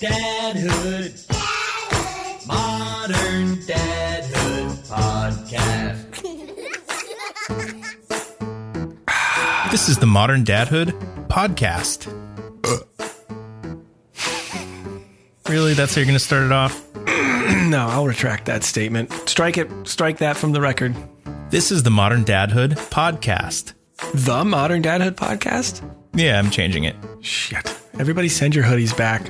Dadhood. Modern Dadhood Podcast. This is the Modern Dadhood podcast. really? That's how you're going to start it off? No, I'll retract that statement. Strike it. Strike that from the record. This is the Modern Dadhood podcast. The Modern Dadhood Podcast? Yeah, I'm changing it. Shit. Everybody send your hoodies back.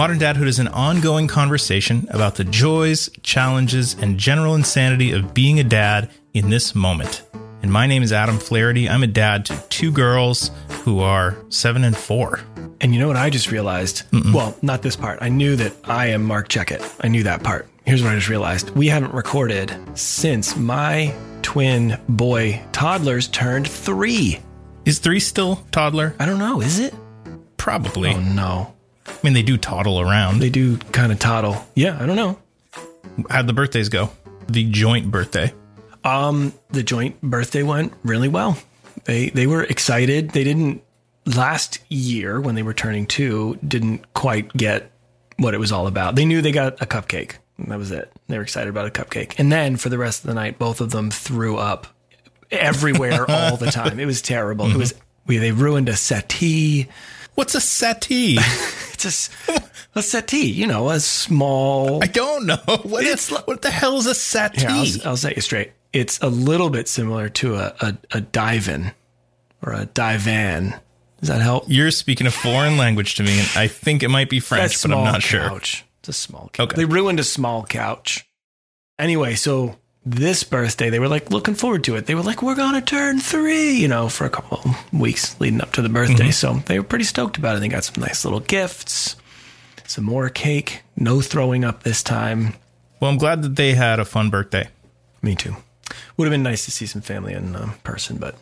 Modern Dadhood is an ongoing conversation about the joys, challenges, and general insanity of being a dad in this moment. And my name is Adam Flaherty. I'm a dad to two girls who are seven and four. And you know what I just realized? Well, not this part. I knew that I am Mark Checkett. I knew that part. Here's what I just realized. We haven't recorded since my twin boy toddlers turned three. Is three still toddler? I don't know, is it? Probably. Oh no. I mean, they do toddle around. They do kind of toddle. Yeah, I don't know. How'd the birthdays go? The joint birthday. Um, the joint birthday went really well. They they were excited. They didn't last year when they were turning two didn't quite get what it was all about. They knew they got a cupcake. And that was it. They were excited about a cupcake. And then for the rest of the night, both of them threw up everywhere all the time. It was terrible. It was we they ruined a settee. What's a settee? It's a, a settee, you know, a small I don't know. What is It's what the hell is a settee? I'll, I'll say it straight. It's a little bit similar to a, a, a dive-in or a divan. Does that help? You're speaking a foreign language to me, and I think it might be French, but I'm not sure. couch. It's a small couch. Okay. They ruined a small couch. Anyway, so this birthday, they were like looking forward to it. They were like, we're going to turn three, you know, for a couple of weeks leading up to the birthday. Mm-hmm. So they were pretty stoked about it. They got some nice little gifts, some more cake, no throwing up this time. Well, I'm glad that they had a fun birthday. Me too. Would have been nice to see some family in um, person, but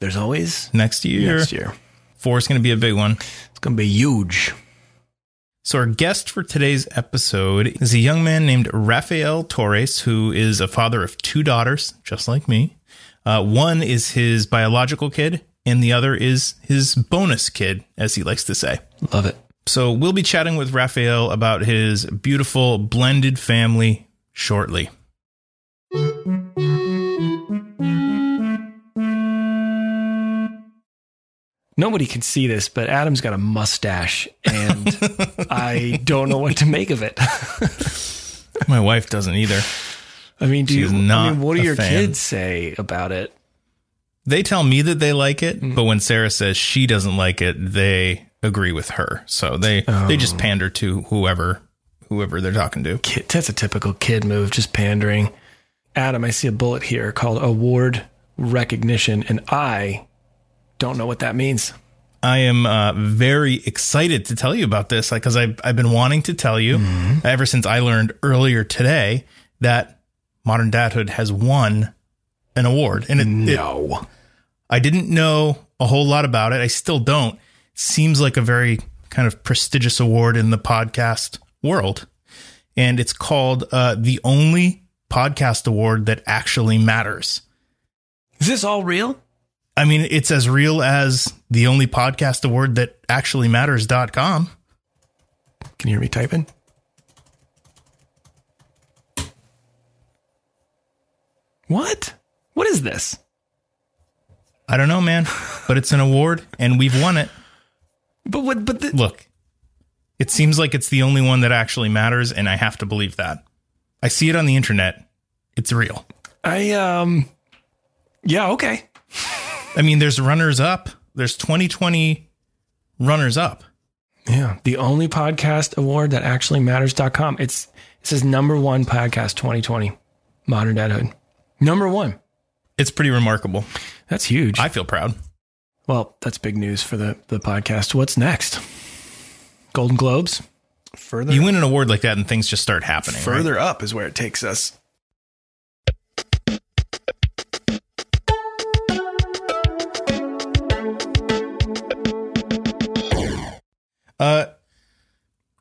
there's always Next year, next year. four is going to be a big one. It's going to be huge. So, our guest for today's episode is a young man named Rafael Torres, who is a father of two daughters, just like me. Uh, one is his biological kid, and the other is his bonus kid, as he likes to say. Love it. So, we'll be chatting with Rafael about his beautiful blended family shortly. Nobody can see this, but Adam's got a mustache, and I don't know what to make of it. My wife doesn't either. I mean, do She's you? I not mean, what do your fan. kids say about it? They tell me that they like it, mm. but when Sarah says she doesn't like it, they agree with her. So they they just oh. pander to whoever whoever they're talking to. Kid, that's a typical kid move, just pandering. Adam, I see a bullet here called award recognition, and I don't know what that means. I am uh, very excited to tell you about this because I've, I've been wanting to tell you ever since I learned earlier today that Modern Dadhood has won an award. And it, it- No. I didn't know a whole lot about it. I still don't. Seems like a very kind of prestigious award in the podcast world. And it's called uh, the only podcast award that actually matters. Is this all real? I mean, it's as real as the only podcast award that actually matters.com. Can you hear me typing? What? What is this? I don't know, man, but it's an award and we've won it. But what? But the, Look, it seems like it's the only one that actually matters, and I have to believe that. I see it on the internet. It's real. I um, yeah, okay. I mean, there's runners up. There's 2020 runners up. Yeah, the only podcast award that actually matters.com. It's it says number one podcast 2020, Modern Dadhood. Number one. It's pretty remarkable. That's huge. I feel proud. well, that's big news for the the podcast. What's next? Golden Globes. Further You win an award like that, and things just start happening. right? further up is where it takes us. Uh,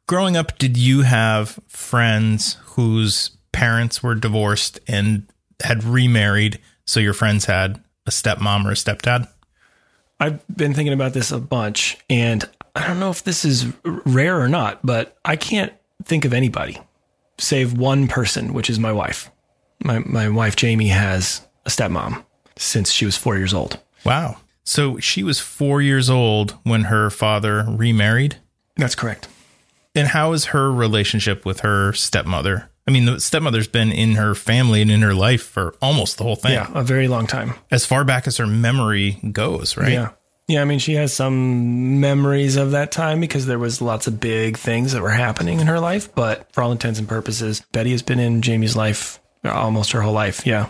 growing up, did you have friends whose parents were divorced and had remarried? So your friends had a stepmom or a stepdad? I've been thinking about this a bunch, and I don't know if this is rare or not, but I can't think of anybody save one person, which is my wife. My my wife Jamie has a stepmom since she was four years old. Wow. So she was four years old when her father remarried. That's correct. And how is her relationship with her stepmother? I mean, the stepmother's been in her family and in her life for almost the whole thing, Yeah, a very long time. as far back as her memory goes, right? Yeah. Yeah, I mean, she has some memories of that time because there was lots of big things that were happening in her life. But for all intents and purposes, Betty has been in Jamie's life almost her whole life. Yeah,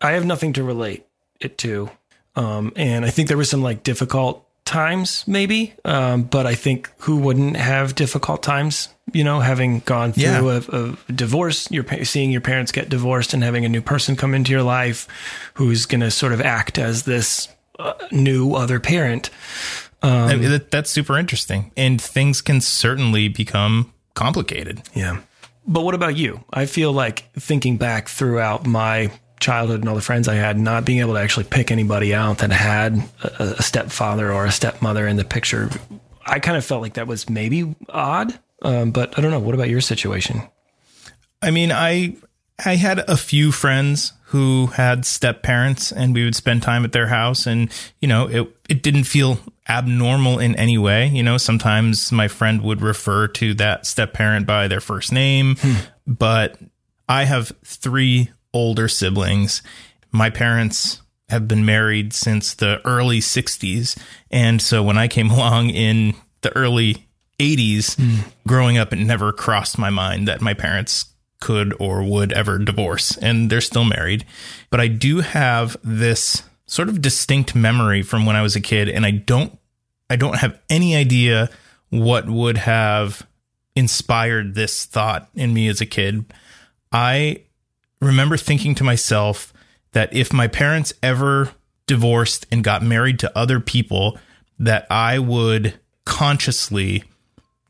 I have nothing to relate it to, um, and I think there was some like difficult times, maybe. Um, but I think who wouldn't have difficult times? You know, having gone through Yeah. a, a divorce, your pa- seeing your parents get divorced, and having a new person come into your life who's going to sort of act as this uh, new other parent. I mean, that, that's super interesting. And things can certainly become complicated. Yeah. But what about you? I feel like thinking back throughout my childhood and all the friends I had, not being able to actually pick anybody out that had a, a stepfather or a stepmother in the picture, I kind of felt like that was maybe odd. Um, but I don't know. What about your situation? I mean, I I had a few friends who had step parents and we would spend time at their house and you know, it it didn't feel abnormal in any way. You know, sometimes my friend would refer to that step parent by their first name, but I have 3 older siblings. My parents have been married since the early 60s and so when I came along in the early 80s hmm. growing up it never crossed my mind that my parents could or would ever divorce and they're still married. But i do have this sort of distinct memory from when i was a kid and i don't i don't have any idea what would have inspired this thought in me as a kid. I remember thinking to myself that if my parents ever divorced and got married to other people that i would consciously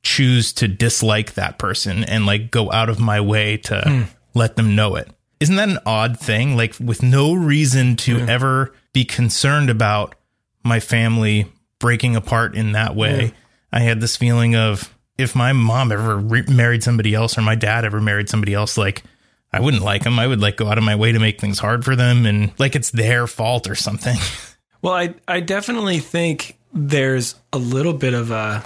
choose to dislike that person and like go out of my way to hmm. let them know it. Isn't that an odd thing? Like with no reason to ever be concerned about my family breaking apart in that way. I had this feeling of if my mom ever re- married somebody else or my dad ever married somebody else, like I wouldn't like them. I would like go out of my way to make things hard for them and like it's their fault or something. Well, I, I definitely think there's a little bit of a,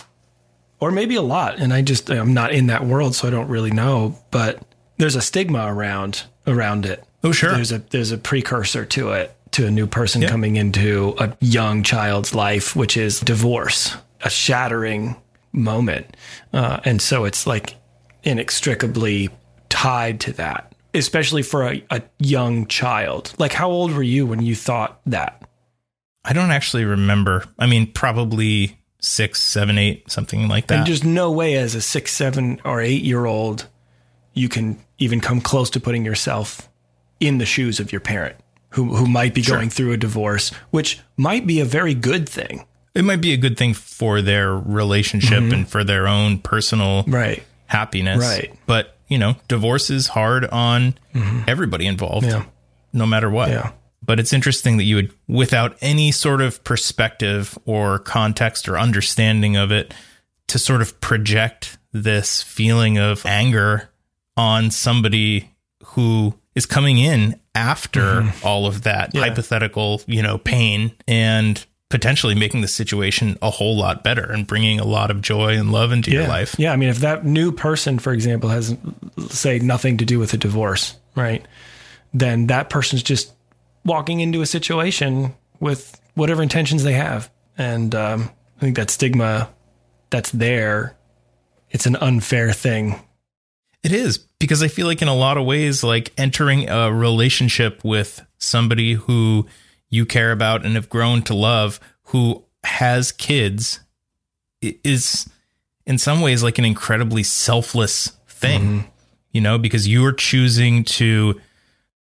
or maybe a lot, and I just, I'm not in that world, so I don't really know, but there's a stigma around, around it. Oh, sure. There's a, there's a precursor to it, to a new person coming into a young child's life, which is divorce, a shattering moment. Uh, and so it's like inextricably tied to that, especially for a, a young child. Like, how old were you when you thought that? I don't actually remember. I mean, probably six, seven, eight, something like that. And there's no way as a six, seven, or eight year old you can even come close to putting yourself in the shoes of your parent who, who might be going through a divorce, which might be a very good thing. it might be a good thing for their relationship mm-hmm. and for their own personal Right. happiness. Right. But, you know, divorce is hard on mm-hmm. everybody involved, Yeah. no matter what. Yeah. But it's interesting that you would, without any sort of perspective or context or understanding of it, to sort of project this feeling of anger on somebody who is coming in after mm-hmm. all of that hypothetical, you know, pain and potentially making the situation a whole lot better and bringing a lot of joy and love into your life. Yeah. I mean, if that new person, for example, has, say, nothing to do with a divorce, right? Then that person's just walking into a situation with whatever intentions they have. And um, I think that stigma that's there, it's an unfair thing. It is because I feel like in a lot of ways, like entering a relationship with somebody who you care about and have grown to love, who has kids, is in some ways like an incredibly selfless thing, mm-hmm. you know, because you are choosing to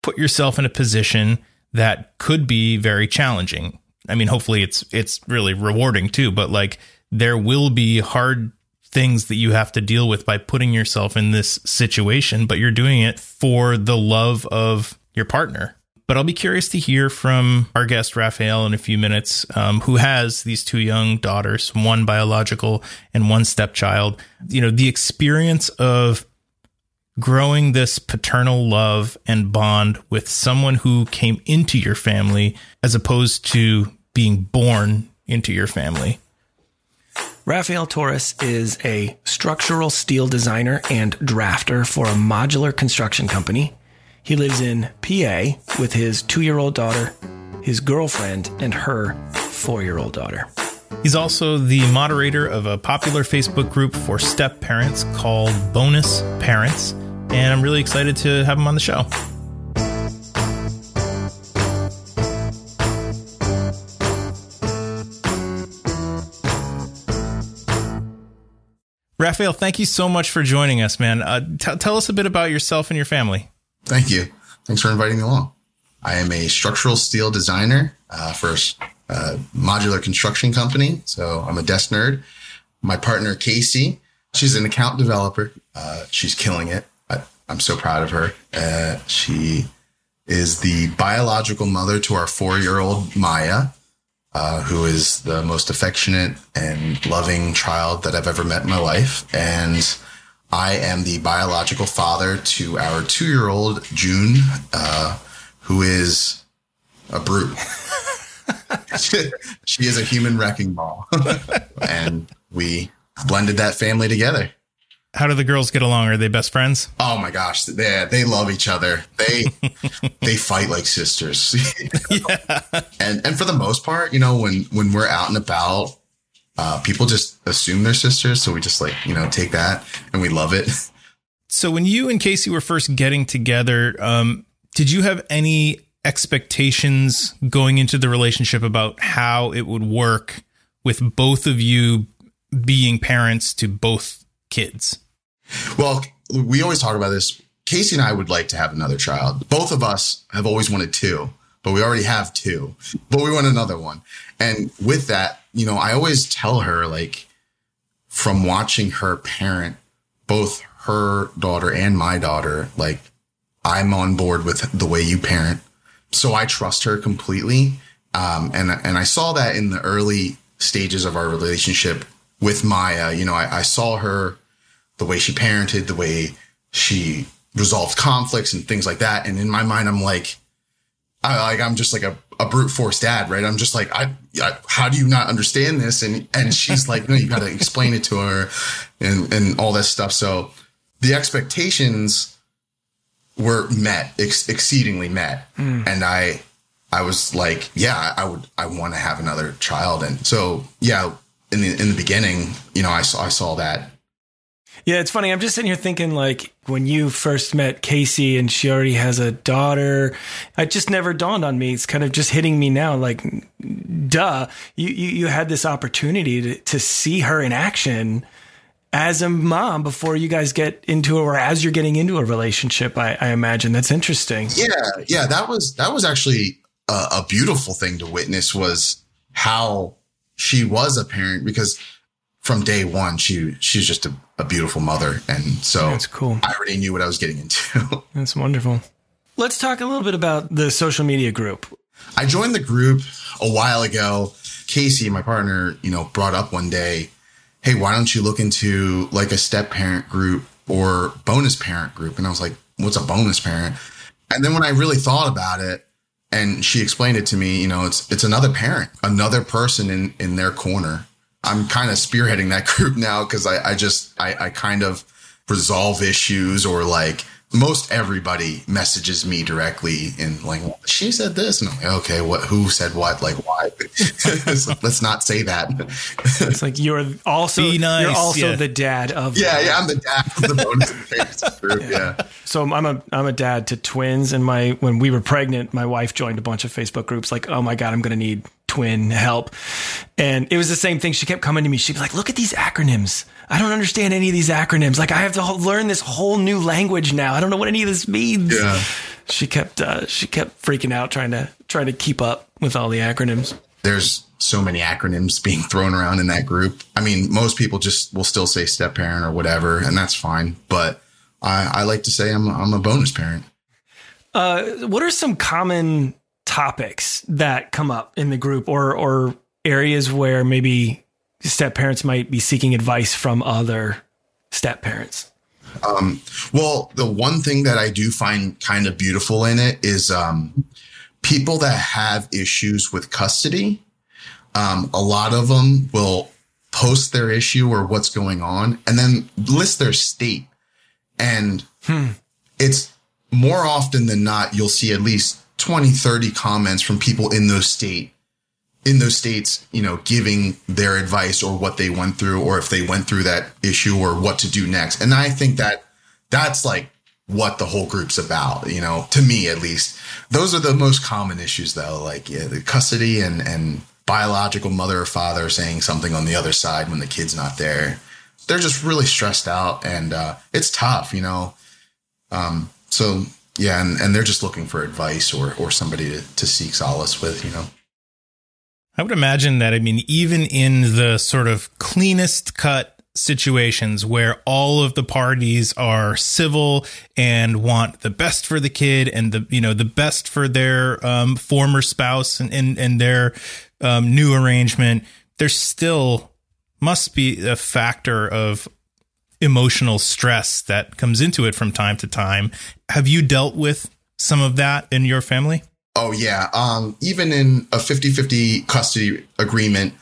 put yourself in a position that could be very challenging. I mean, hopefully it's it's really rewarding too, but like there will be hard things that you have to deal with by putting yourself in this situation, but you're doing it for the love of your partner. But I'll be curious to hear from our guest Raphael in a few minutes, um, who has these two young daughters, one biological and one stepchild. You know, the experience of growing this paternal love and bond with someone who came into your family as opposed to being born into your family. Rafael Torres is a structural steel designer and drafter for a modular construction company. He lives in PA with his two year old daughter, his girlfriend, and her four year old daughter. He's also the moderator of a popular Facebook group for step parents called Bonus Parents, and I'm really excited to have him on the show. Raphael, thank you so much for joining us, man. Uh, t- tell us a bit about yourself and your family. Thank you. Thanks for inviting me along. I am a structural steel designer uh, for a modular construction company. So I'm a desk nerd. My partner, Casey, she's an account developer. Uh, she's killing it. I, am so proud of her. Uh, she is the biological mother to our four year old Maya uh, who is the most affectionate and loving child that I've ever met in my life. And I am the biological father to our two year old June, uh, who is a brute. she is a human wrecking ball. and we blended that family together how do the girls get along? Are they best friends? Oh my gosh, they they love each other. They they fight like sisters. yeah. And and for the most part, you know, when when we're out and about, uh, people just assume they're sisters, so we just like you know take that and we love it. So when you and Casey were first getting together, um, did you have any expectations going into the relationship about how it would work with both of you being parents to both kids? Well, we always talk about this. Casey and I would like to have another child. Both of us have always wanted two, but we already have two, but we want another one. And with that, you know, I always tell her, like, from watching her parent, both her daughter and my daughter, like, I'm on board with the way you parent. So I trust her completely. Um, and, and I saw that in the early stages of our relationship with Maya. You know, I, I saw her the way she parented, the way she resolved conflicts and things like that. And in my mind, I'm like, I like, I'm just like a, a brute force dad, right? I'm just like, I, I, how do you not understand this? And, and she's like, no, you got to explain it to her and, and all this stuff. So the expectations were met, ex- exceedingly met. Mm. And I, I was like, yeah, I would, I want to have another child. And so, yeah, in the, in the beginning, you know, I saw, I saw that yeah, it's funny. I'm just sitting here thinking like when you first met Casey and she already has a daughter, it just never dawned on me. It's kind of just hitting me now. Like, duh, you, you, you had this opportunity to, to see her in action as a mom before you guys get into or as you're getting into a relationship. I, I imagine that's interesting. Yeah. Yeah. That was, that was actually a, a beautiful thing to witness was how she was a parent because from day one, she she's just a, a beautiful mother, and so that's cool. I already knew what I was getting into. that's wonderful. Let's talk a little bit about the social media group. I joined the group a while ago. Casey, my partner, you know, brought up one day, "Hey, why don't you look into like a step parent group or bonus parent group?" And I was like, "What's a bonus parent?" And then when I really thought about it, and she explained it to me, you know, it's it's another parent, another person in in their corner I'm kind of spearheading that group now because I, I just I, I kind of resolve issues or like most everybody messages me directly and like she said this. And I'm like okay what who said what? Like why? Let's not say that. It's like you're also nice, you're also yeah. the dad of yeah yeah I'm the dad of the bonus group yeah. yeah. So I'm a I'm a dad to twins and my when we were pregnant my wife joined a bunch of Facebook groups like oh my god I'm gonna need twin help and it was the same thing she kept coming to me she'd be like look at these acronyms I don't understand any of these acronyms. Like I have to learn this whole new language now. I don't know what any of this means. Yeah. She kept uh, she kept freaking out trying to trying to keep up with all the acronyms. There's so many acronyms being thrown around in that group. I mean, most people just will still say step parent or whatever, and that's fine. But I, I like to say I'm I'm a bonus parent. Uh, what are some common topics that come up in the group or or areas where maybe step parents might be seeking advice from other step parents? Um, well, the one thing that I do find kind of beautiful in it is um, people that have issues with custody. Um, a lot of them will post their issue or what's going on and then list their state. And Hmm. it's more often than not, you'll see at least 20, 30 comments from people in those state, in those states, you know, giving their advice or what they went through, or if they went through that issue or what to do next. And I think that that's like what the whole group's about, you know, to me at least. Those are the most common issues though, like yeah, the custody and, and biological mother or father saying something on the other side when the kid's not there. They're just really stressed out and uh, it's tough, you know. Um, so yeah, and, and they're just looking for advice or or somebody to, to seek solace with, you know. I would imagine that, I mean, even in the sort of cleanest cut situations where all of the parties are civil and want the best for the kid and the, you know, the best for their um, former spouse and, and, and their um, new arrangement, there still must be a factor of emotional stress that comes into it from time to time. Have you dealt with some of that in your family? Oh yeah. Um, even in a 50-50 custody agreement,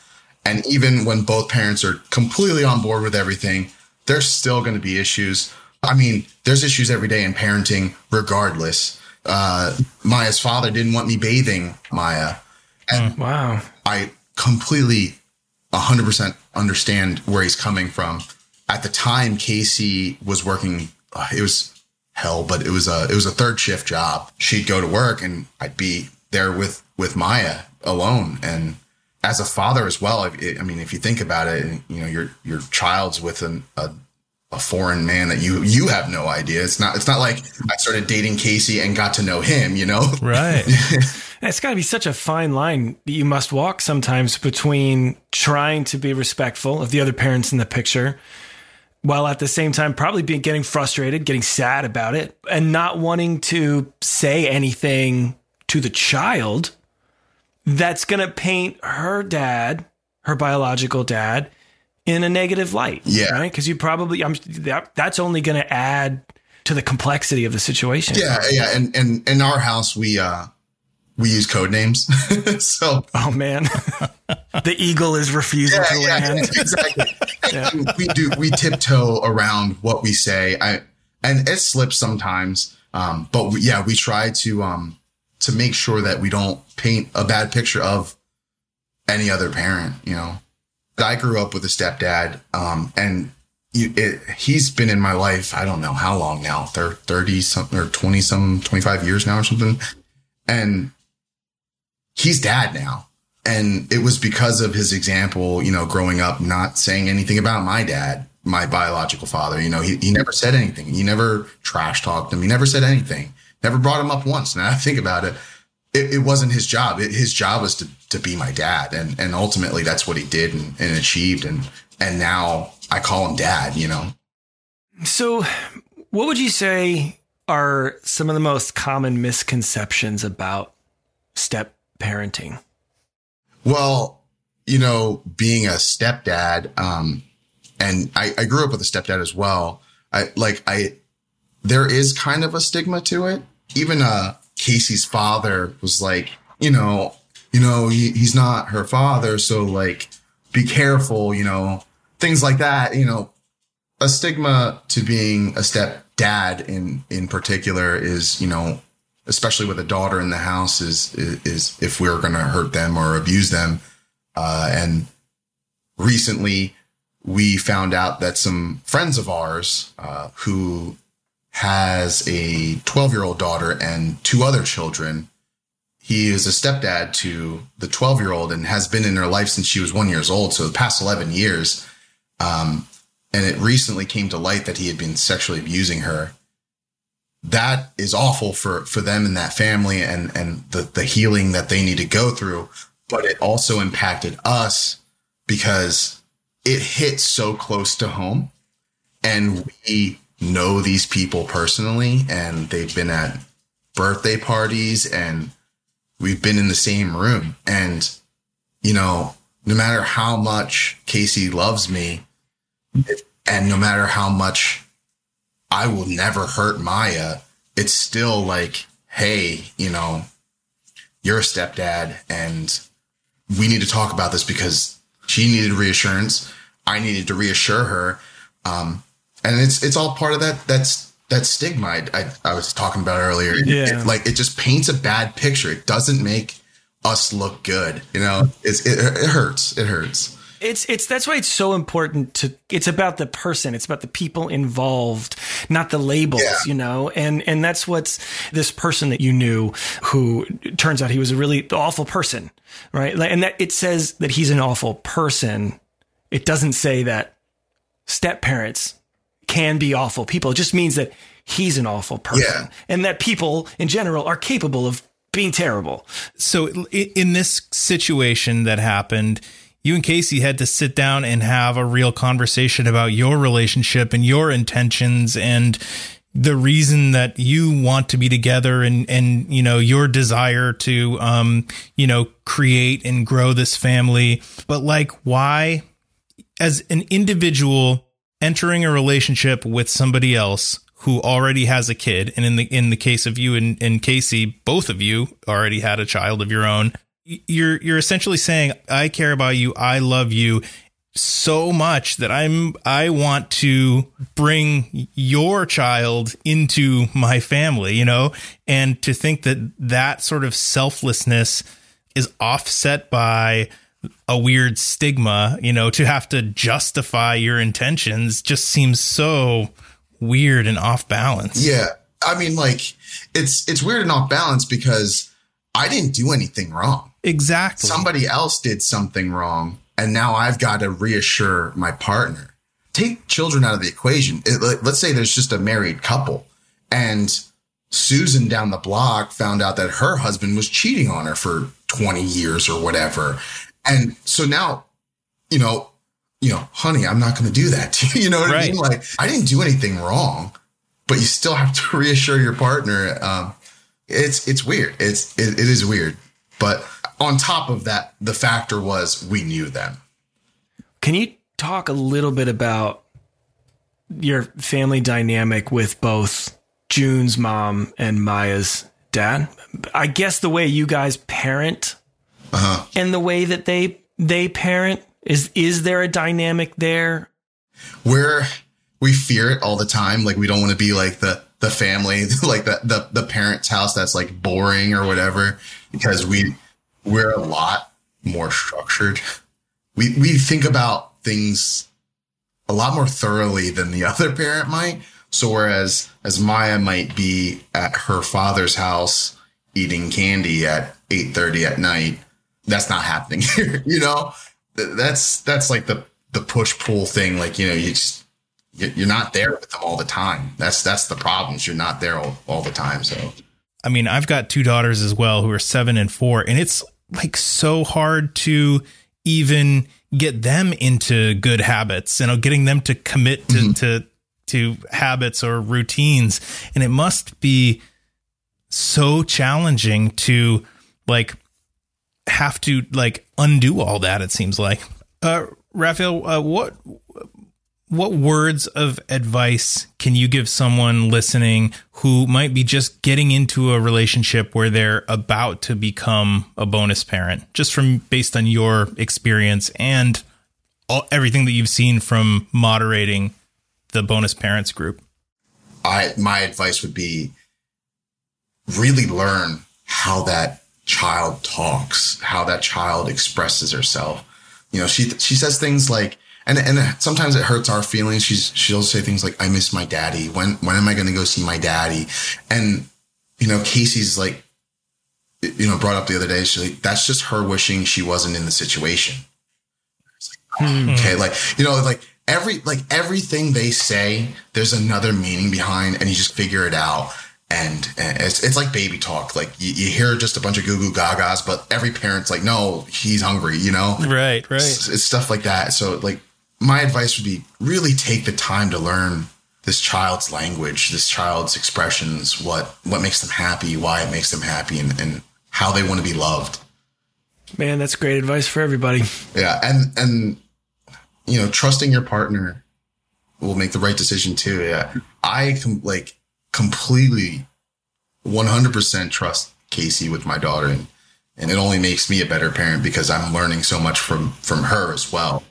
and even when both parents are completely on board with everything, there's still going to be issues. I mean, there's issues every day in parenting, regardless. Uh, Maya's father didn't want me bathing Maya, and Wow. I completely 100% understand where he's coming from. At the time, Casey was working, uh, it was hell, but it was a, it was a third shift job. She'd go to work and I'd be there with, with Maya alone. And as a father as well, I, I mean, if you think about it, you know, your, your child's with an, a, a foreign man that you, you have no idea. It's not, it's not like I started dating Casey and got to know him, you know? Right. It's got to be such a fine line that you must walk sometimes between trying to be respectful of the other parents in the picture, while at the same time probably being getting frustrated, getting sad about it, and not wanting to say anything to the child that's going to paint her dad, her biological dad, in a negative light. Yeah. Right. Because you probably, I'm, that, that's only going to add to the complexity of the situation. Yeah. Yeah. And, and in our house, we, uh, we use code names. so Oh man, the eagle is refusing to land. exactly. We do we tiptoe around what we say. I and it slips sometimes. Um, but we, yeah, we try to um to make sure that we don't paint a bad picture of any other parent. You know, I grew up with a stepdad, um, and you, it, he's been in my life. I don't know how long now, thir- thirty something or twenty some, twenty five years now or something, and he's dad now. And it was because of his example, you know, growing up, not saying anything about my dad, my biological father. You know, he, he never said anything. He never trash talked him. He never said anything. Never brought him up once. Now I think about it, it, it wasn't his job. It, his job was to, to be my dad. And, and ultimately that's what he did and, and achieved. And, and now I call him dad, you know? So, what would you say are some of the most common misconceptions about step parenting? Well, you know, being a stepdad, um, and I, I grew up with a stepdad as well. I like I there is kind of a stigma to it. Even uh Casey's father was like, you know, you know, he, he's not her father, so like be careful, you know, things like that, you know. A stigma to being a stepdad in in particular is, you know, especially with a daughter in the house is is, if we're going to hurt them or abuse them. Uh, and recently we found out that some friends of ours uh, who has a 12 year old daughter and two other children he is a stepdad to the 12 year old and has been in her life since she was one years old so the past 11 years. Um, and it recently came to light that he had been sexually abusing her that is awful for for them and that family and and the the healing that they need to go through but it also impacted us because it hit so close to home and we know these people personally and they've been at birthday parties and we've been in the same room. And, you know, no matter how much Casey loves me and no matter how much I will never hurt Maya, it's still like, hey, you know, you're a stepdad and we need to talk about this because she needed reassurance. I needed to reassure her. Um, and it's, it's all part of that. That's, that stigma I, I, I was talking about earlier. Yeah. It, like it just paints a bad picture. It doesn't make us look good. You know, it's, it, it hurts. It hurts. It's it's that's why it's so important to it's about the person, it's about the people involved, not the labels, Yeah. you know. And and that's what's this person that you knew who turns out he was a really awful person, right? Like, and that it says that he's an awful person. It doesn't say that step parents can be awful people. It just means that he's an awful person, Yeah. and that people in general are capable of being terrible. So in this situation that happened, you and Casey had to sit down and have a real conversation about your relationship and your intentions and the reason that you want to be together and and you know your desire to um you know create and grow this family. But like why as an individual entering a relationship with somebody else who already has a kid and in the in the case of you and, and Casey both of you already had a child of your own you're you're essentially saying I care about you I love you so much that I'm I want to bring your child into my family you know and to think that that sort of selflessness is offset by a weird stigma, you know, to have to justify your intentions just seems so weird and off balance. Yeah. I mean, like it's, it's weird and off balance because I didn't do anything wrong. Exactly. somebody else did something wrong and now I've got to reassure my partner. Take children out of the equation. It- let- let's say there's just a married couple and Susan down the block found out that her husband was cheating on her for 20 years or whatever. And so now, you know, you know, honey, I'm not going to do that to you. You know what I mean? Like I didn't do anything wrong, but you still have to reassure your partner. Um, it's, it's weird. It's, it, it is weird. But on top of that, the factor was we knew them. Can you talk a little bit about your family dynamic with both June's mom and Maya's dad? I guess the way you guys parent Uh-huh. and the way that they they parent is is there a dynamic there? We're we fear it all the time. Like we don't want to be like the the family, like the the the parents' house that's like boring or whatever, because we we're a lot more structured. We we think about things a lot more thoroughly than the other parent might. So whereas as Maya might be at her father's house eating candy at eight thirty at night, that's not happening here. You know, that's that's like the the push pull thing. Like you know, you just you- you're not there with them all the time. That's that's the problems. You're not there all, all the time. So I mean, I've got two daughters as well who are seven and four, and it's like so hard to even get them into good habits, you know, getting them to commit to, to, to habits or routines. And it must be so challenging to like have to like undo all that. It seems like, uh, Raphael, uh, what, what words of advice can you give someone listening who might be just getting into a relationship where they're about to become a bonus parent just from based on your experience and all, everything that you've seen from moderating the bonus parents group I my advice would be really learn how that child talks, how that child expresses herself. You know, she she says things like and and sometimes it hurts our feelings. She's she'll say things like I miss my daddy. When when am I going to go see my daddy? And you know, Casey's like you know, brought up the other day, she's like, that's just her wishing she wasn't in the situation. Oh, hmm. Okay, like you know, like every like everything they say, there's another meaning behind, and you just figure it out. And, and it's it's like baby talk. Like you, you hear just a bunch of goo goo gagas, but every parent's like, no, he's hungry. You know, right it's, it's stuff like that. So like my advice would be really take the time to learn this child's language, this child's expressions, what what makes them happy, why it makes them happy, and, and how they want to be loved. Man, that's great advice for everybody. Yeah, and and you know, trusting your partner will make the right decision too. Yeah, I com- like completely, one hundred percent trust Casey with my daughter, and and it only makes me a better parent because I'm learning so much from from her as well.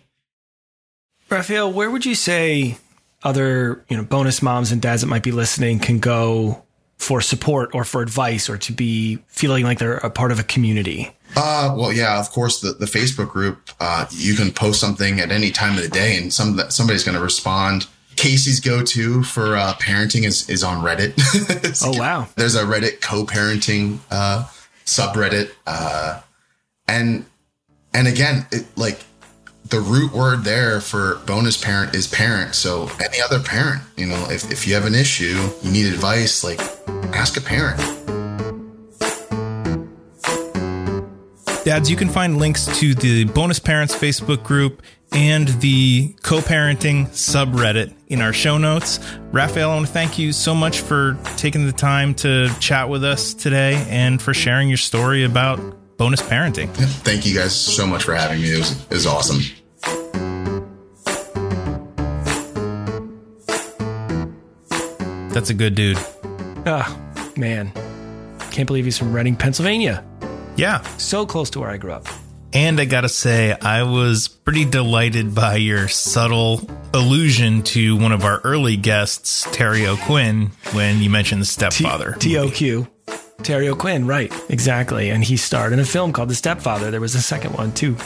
Raphael, where would you say other you know bonus moms and dads that might be listening can go for support or for advice or to be feeling like they're a part of a community? Uh, well, yeah, of course, the, the Facebook group, uh, you can post something at any time of the day and some, somebody's going to respond. Casey's go-to for, uh, parenting is, is on Reddit. Oh, wow. There's a Reddit co-parenting, uh, subreddit. Uh, and, and again, it like the root word there for bonus parent is parent. So any other parent, you know, if, if you have an issue, you need advice, like ask a parent. Dads, you can find links to the Bonus Parents Facebook group and the co parenting subreddit in our show notes. Raphael, I want to thank you so much for taking the time to chat with us today and for sharing your story about bonus parenting. Thank you guys so much for having me. It was, it was awesome. That's a good dude. Ah, man. Can't believe he's from Reading, Pennsylvania. Yeah. So close to where I grew up. And I gotta say, I was pretty delighted by your subtle allusion to one of our early guests, Terry O'Quinn, when you mentioned the stepfather. TOQ. Terry O'Quinn, right. Exactly. And he starred in a film called The Stepfather. There was a second one, too.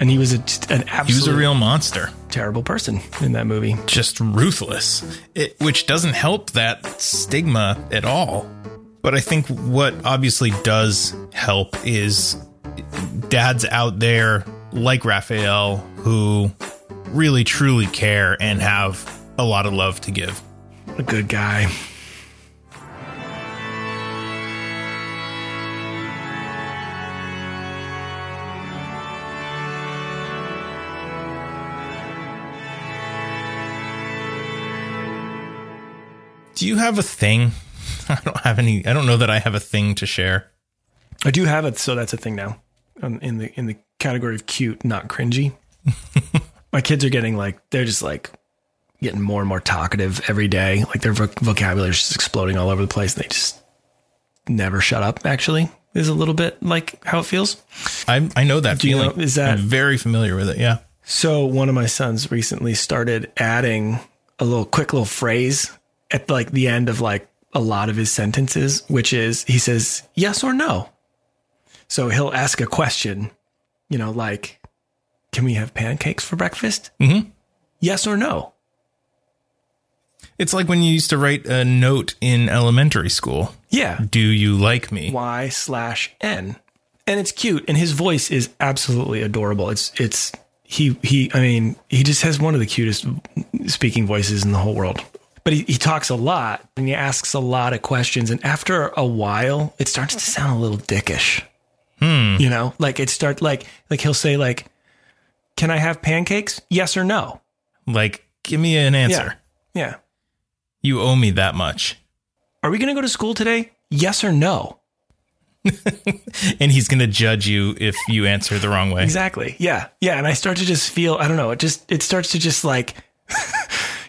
And he was a, an absolute He was a real monster. terrible person in that movie. just ruthless, it, which doesn't help that stigma at all. But I think what obviously does help is dads out there like Raphael who really truly care and have a lot of love to give. A good guy. Do you have a thing? I don't have any. I don't know that I have a thing to share. I do have it, so that's a thing now. Um, in the in the category of cute, not cringy. My kids are getting like they're just like getting more and more talkative every day. Like their voc- vocabulary is just exploding all over the place. And They just never shut up. Actually, is a little bit like how it feels. I I know that Do you feeling. know- is that- I'm very familiar with it? Yeah. So one of my sons recently started adding a little quick little phrase at like the end of like a lot of his sentences, which is he says yes or no. So he'll ask a question, you know, like, "Can we have pancakes for breakfast?" Mhm. Yes or no. It's like when you used to write a note in elementary school. Yeah. Do you like me? Y slash N. And it's cute. And his voice is absolutely adorable. It's, it's, he, he, I mean, he just has one of the cutest speaking voices in the whole world. But he, he talks a lot and he asks a lot of questions. And after a while, it starts to sound a little dickish. Hmm. You know, like it start like, like he'll say like, can I have pancakes? Yes or no? Like, give me an answer. Yeah. You owe me that much. Are we going to go to school today? Yes or no? And he's going to judge you if you answer the wrong way. Exactly. Yeah. Yeah. And I start to just feel, I don't know, it just, it starts to just like,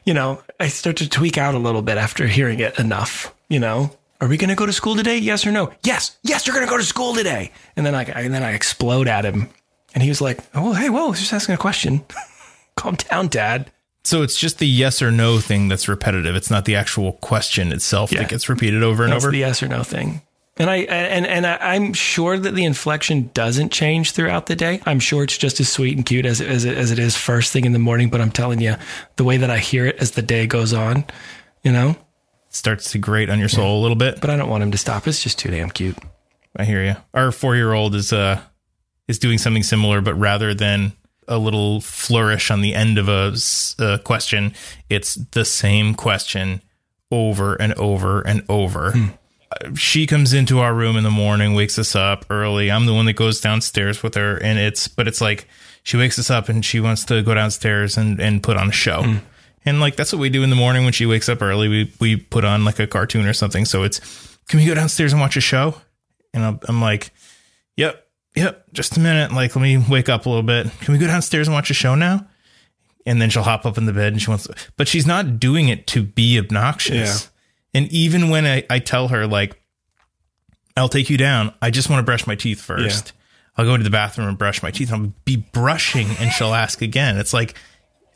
you know, I start to tweak out a little bit after hearing it enough, you know? Are we going to go to school today? Yes or no? Yes. Yes, you're going to go to school today. And then I, and then I explode at him. And he was like, oh, hey, whoa, just asking a question. Calm down, dad. So it's just the yes or no thing that's repetitive. It's not the actual question itself Yeah. that gets repeated over and That's over. the yes or no thing. And I and and I, I'm sure that the inflection doesn't change throughout the day. I'm sure it's just as sweet and cute as it, as it, as it is first thing in the morning. But I'm telling you, the way that I hear it as the day goes on, you know. starts to grate on your soul a little bit. But I don't want him to stop. It's just too damn cute. I hear you. Our four year old is uh is doing something similar, but rather than a little flourish on the end of a, a question, it's the same question over and over and over. Uh, She comes into our room in the morning, wakes us up early. I'm the one that goes downstairs with her, and it's but it's like she wakes us up and she wants to go downstairs and and put on a show. Hmm. And like that's what we do in the morning when she wakes up early. We we put on like a cartoon or something. So it's can we go downstairs and watch a show? And I'm, I'm like, yep, yep, just a minute. Like let me wake up a little bit. Can we go downstairs and watch a show now? And then she'll hop up in the bed and she wants, but she's not doing it to be obnoxious. And even when I, I tell her like, I'll take you down. I just want to brush my teeth first. I'll go to the bathroom and brush my teeth. I'll be brushing and she'll ask again. It's like,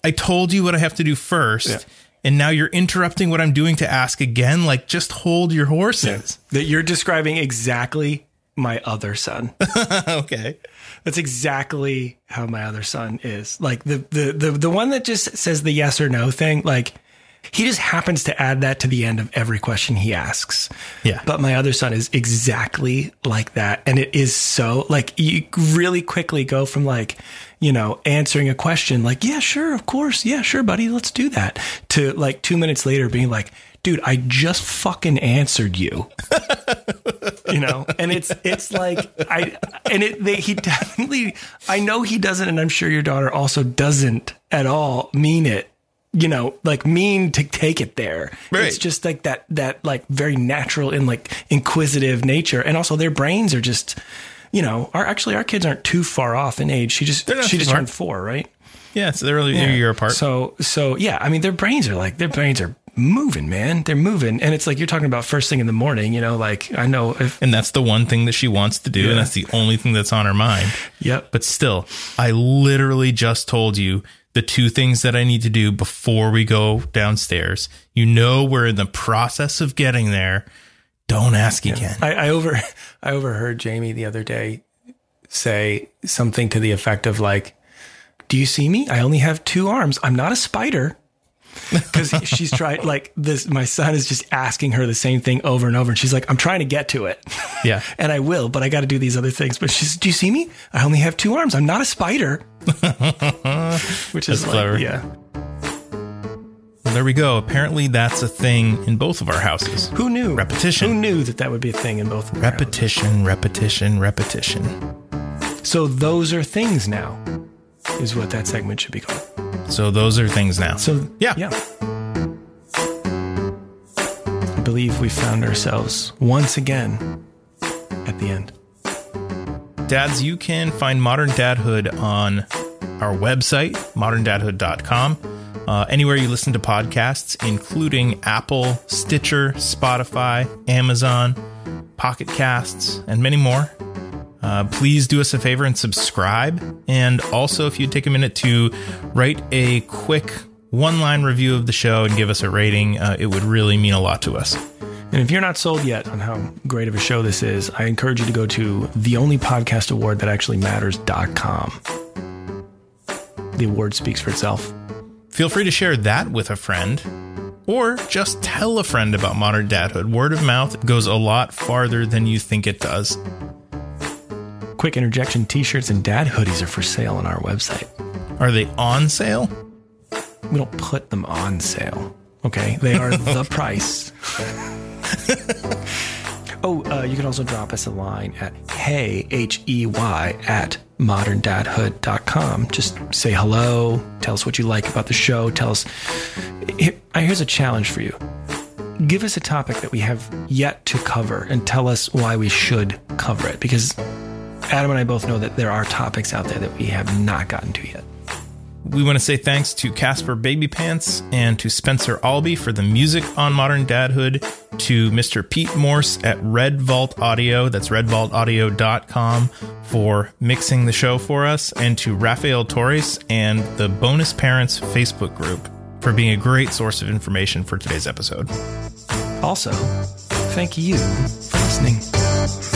I told you what I have to do first. Yeah. And now you're interrupting what I'm doing to ask again. Like, just hold your horses. That you're describing exactly my other son. okay. That's exactly how my other son is. Like the, the the the one that just says the yes or no thing, like he just happens to add that to the end of every question he asks. Yeah. But my other son is exactly like that. And it is so like you really quickly go from like, you know, answering a question like, yeah, sure, of course. Yeah, sure, buddy, let's do that. To like two minutes later being like, dude, I just fucking answered you. you know, and it's it's like I and it they, he definitely I know he doesn't, and I'm sure your daughter also doesn't at all mean it. You know, like mean to take it there. Right. It's just like that that like very natural and like inquisitive nature, and also their brains are just. You know, our actually our kids aren't too far off in age. She just she just turned four, right? Yeah. So they're really they're a year apart. So so yeah, I mean their brains are like their brains are moving, man. They're moving, and it's like you're talking about first thing in the morning. You know, like I know if and that's the one thing that she wants to do. Yeah. And that's the only thing that's on her mind. yep, But still, I literally just told you the two things that I need to do before we go downstairs. You know, we're in the process of getting there. Don't ask again. I, I over I overheard Jamie the other day say something to the effect of like, "Do you see me? I only have two arms. I'm not a spider." Because she's tried like this. My son is just asking her the same thing over and over, and she's like, "I'm trying to get to it." Yeah. and I will, but I got to do these other things. But she's, "Do you see me? I only have two arms. I'm not a spider." Which is like, clever. yeah. Well, there we go. Apparently, that's a thing in both of our houses. Who knew? Repetition. Who knew that that would be a thing in both? of our houses? Repetition, repetition, repetition. So those are things now, is what that segment should be called. So those are things now. So Yeah. yeah. I believe we found ourselves once again at the end. Dads, you can find Modern Dadhood on our website, moderndadhood.com. Uh, anywhere you listen to podcasts, including Apple, Stitcher, Spotify, Amazon, Pocket Casts, and many more. Uh, please do us a favor and subscribe. And also, if you'd take a minute to write a quick one line review of the show and give us a rating, uh, it would really mean a lot to us. And if you're not sold yet on how great of a show this is, I encourage you to go to the only podcast award that actually matters.com. The award speaks for itself. Feel free to share that with a friend or just tell a friend about modern dadhood. Word of mouth goes a lot farther than you think it does. Quick interjection t shirts and dad hoodies are for sale on our website. Are they on sale? We don't put them on sale. Okay. They are the price. oh, uh, you can also drop us a line at hey, H E Y, at moderndadhood.com. Just say hello. Tell us what you like about the show. Tell us. Here, uh, here's a challenge for you. Give us a topic that we have yet to cover and tell us why we should cover it. Because Adam and I both know that there are topics out there that we have not gotten to yet. We want to say thanks to Caspar Babypants and to Spencer Albee for the music on Modern Dadhood, to Mr. Pete Morse at Red Vault Audio, that's redvaultaudio.com, for mixing the show for us, and to Rafael Torres and the Bonus Parents Facebook group for being a great source of information for today's episode. Also, thank you for listening.